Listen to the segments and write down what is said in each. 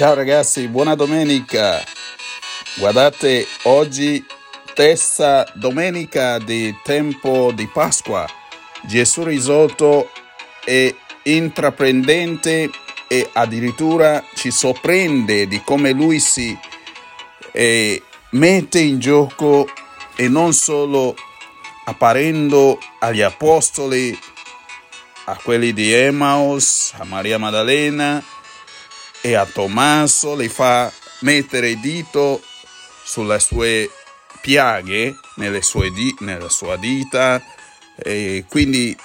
Ciao ragazzi, buona domenica. Guardate, oggi terza domenica di tempo di Pasqua. Gesù risolto è intraprendente e addirittura ci sorprende di come lui si eh, mette in gioco e non solo apparendo agli apostoli, a quelli di Emmaus, a Maria Maddalena e a Tommaso, le fa mettere il dito sulle sue piaghe, nelle sue di- nella sua dita, e quindi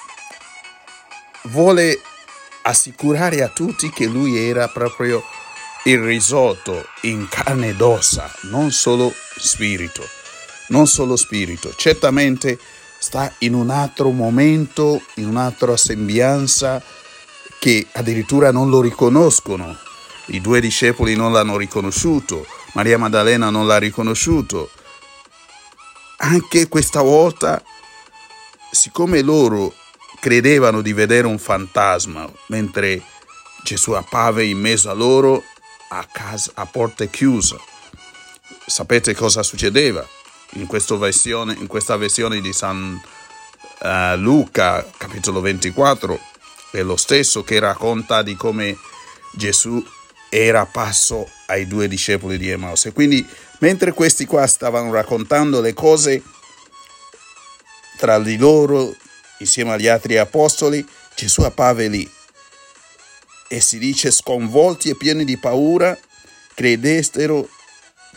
vuole assicurare a tutti che lui era proprio il risolto in carne ed ossa, non solo spirito, non solo spirito. Certamente sta in un altro momento, in un'altra sembianza che addirittura non lo riconoscono. I due discepoli non l'hanno riconosciuto, Maria Maddalena non l'ha riconosciuto. Anche questa volta, siccome loro credevano di vedere un fantasma, mentre Gesù appave in mezzo a loro a, casa, a porte chiuse, sapete cosa succedeva? In, versione, in questa versione di San uh, Luca, capitolo 24, è lo stesso che racconta di come Gesù era passo ai due discepoli di Emmaus. E quindi, mentre questi qua stavano raccontando le cose tra di loro, insieme agli altri apostoli, Gesù appave lì. E si dice, sconvolti e pieni di paura, credestero,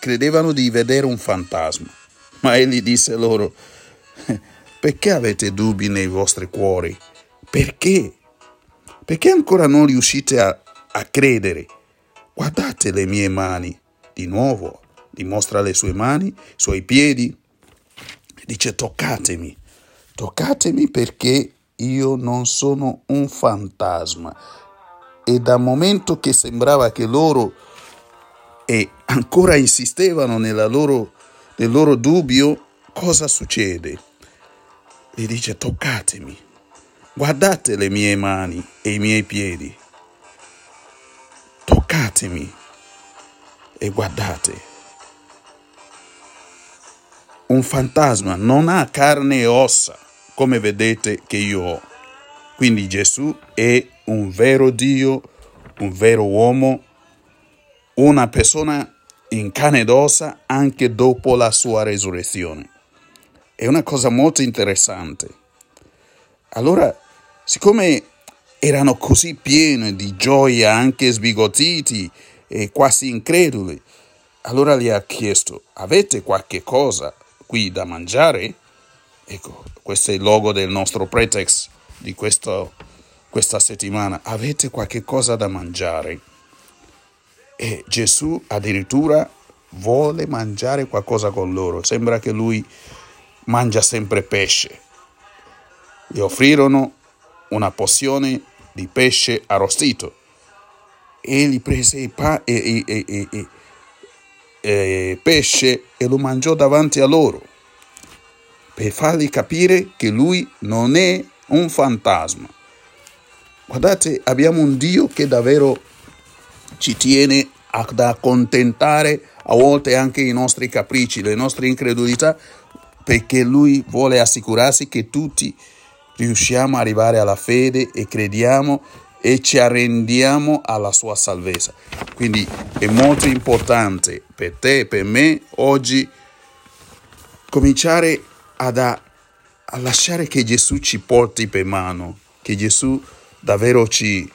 credevano di vedere un fantasma. Ma egli disse loro, perché avete dubbi nei vostri cuori? Perché? Perché ancora non riuscite a, a credere? Guardate le mie mani. Di nuovo, dimostra le sue mani, i suoi piedi. Dice toccatemi, toccatemi perché io non sono un fantasma. E dal momento che sembrava che loro e ancora insistevano loro, nel loro dubbio, cosa succede? Gli dice toccatemi, guardate le mie mani e i miei piedi toccatemi e guardate. Un fantasma non ha carne e ossa, come vedete che io ho. Quindi Gesù è un vero Dio, un vero uomo, una persona in carne ed ossa anche dopo la sua resurrezione. È una cosa molto interessante. Allora, siccome erano così pieni di gioia, anche sbigottiti e quasi increduli. Allora gli ha chiesto, avete qualche cosa qui da mangiare? Ecco, questo è il logo del nostro pretext di questo, questa settimana. Avete qualche cosa da mangiare? E Gesù addirittura vuole mangiare qualcosa con loro. Sembra che lui mangia sempre pesce. Gli offrirono una pozione di pesce arrostito. Egli prese il pa- e, e, e, e, pesce e lo mangiò davanti a loro per fargli capire che lui non è un fantasma. Guardate, abbiamo un Dio che davvero ci tiene ad accontentare a volte anche i nostri capricci, le nostre incredulità, perché Lui vuole assicurarsi che tutti riusciamo ad arrivare alla fede e crediamo e ci arrendiamo alla sua salvezza. Quindi è molto importante per te e per me oggi cominciare ad a, a lasciare che Gesù ci porti per mano, che Gesù davvero ci,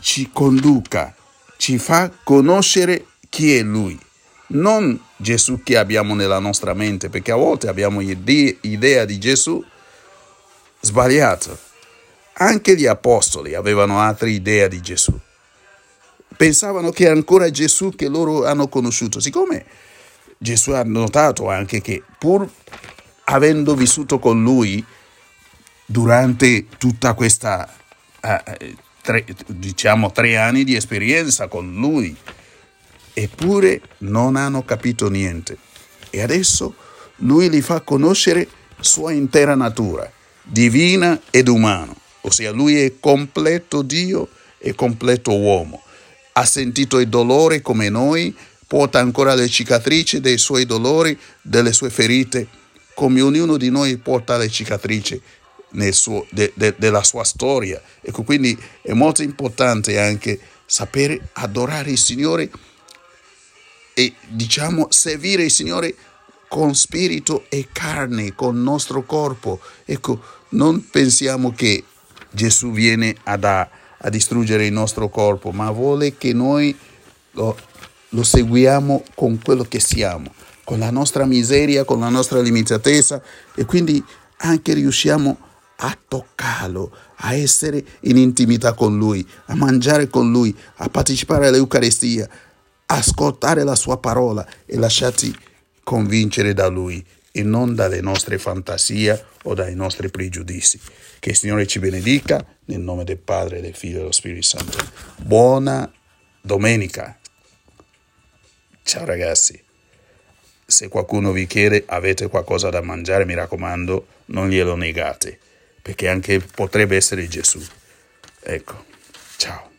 ci conduca, ci fa conoscere chi è Lui. Non Gesù che abbiamo nella nostra mente, perché a volte abbiamo idea di Gesù sbagliato. Anche gli apostoli avevano altre idee di Gesù. Pensavano che ancora Gesù che loro hanno conosciuto. Siccome Gesù ha notato anche che pur avendo vissuto con lui durante tutta questa, eh, tre, diciamo, tre anni di esperienza con lui, eppure non hanno capito niente. E adesso lui li fa conoscere sua intera natura divina ed umano, ossia lui è completo Dio e completo uomo. ha sentito il dolore come noi, porta ancora le cicatrici dei suoi dolori, delle sue ferite, come ognuno di noi porta le cicatrici suo, de, de, della sua storia. Ecco, quindi è molto importante anche sapere adorare il Signore e diciamo servire il Signore con spirito e carne, con nostro corpo. Ecco, non pensiamo che Gesù viene ad, a, a distruggere il nostro corpo, ma vuole che noi lo, lo seguiamo con quello che siamo, con la nostra miseria, con la nostra limitatezza e quindi anche riusciamo a toccarlo, a essere in intimità con Lui, a mangiare con Lui, a partecipare all'Eucaristia, ascoltare la Sua parola e lasciarti convincere da Lui e non dalle nostre fantasie o dai nostri pregiudizi. Che il Signore ci benedica nel nome del Padre, del Figlio e dello Spirito Santo. Buona domenica. Ciao ragazzi. Se qualcuno vi chiede avete qualcosa da mangiare, mi raccomando, non glielo negate, perché anche potrebbe essere Gesù. Ecco, ciao.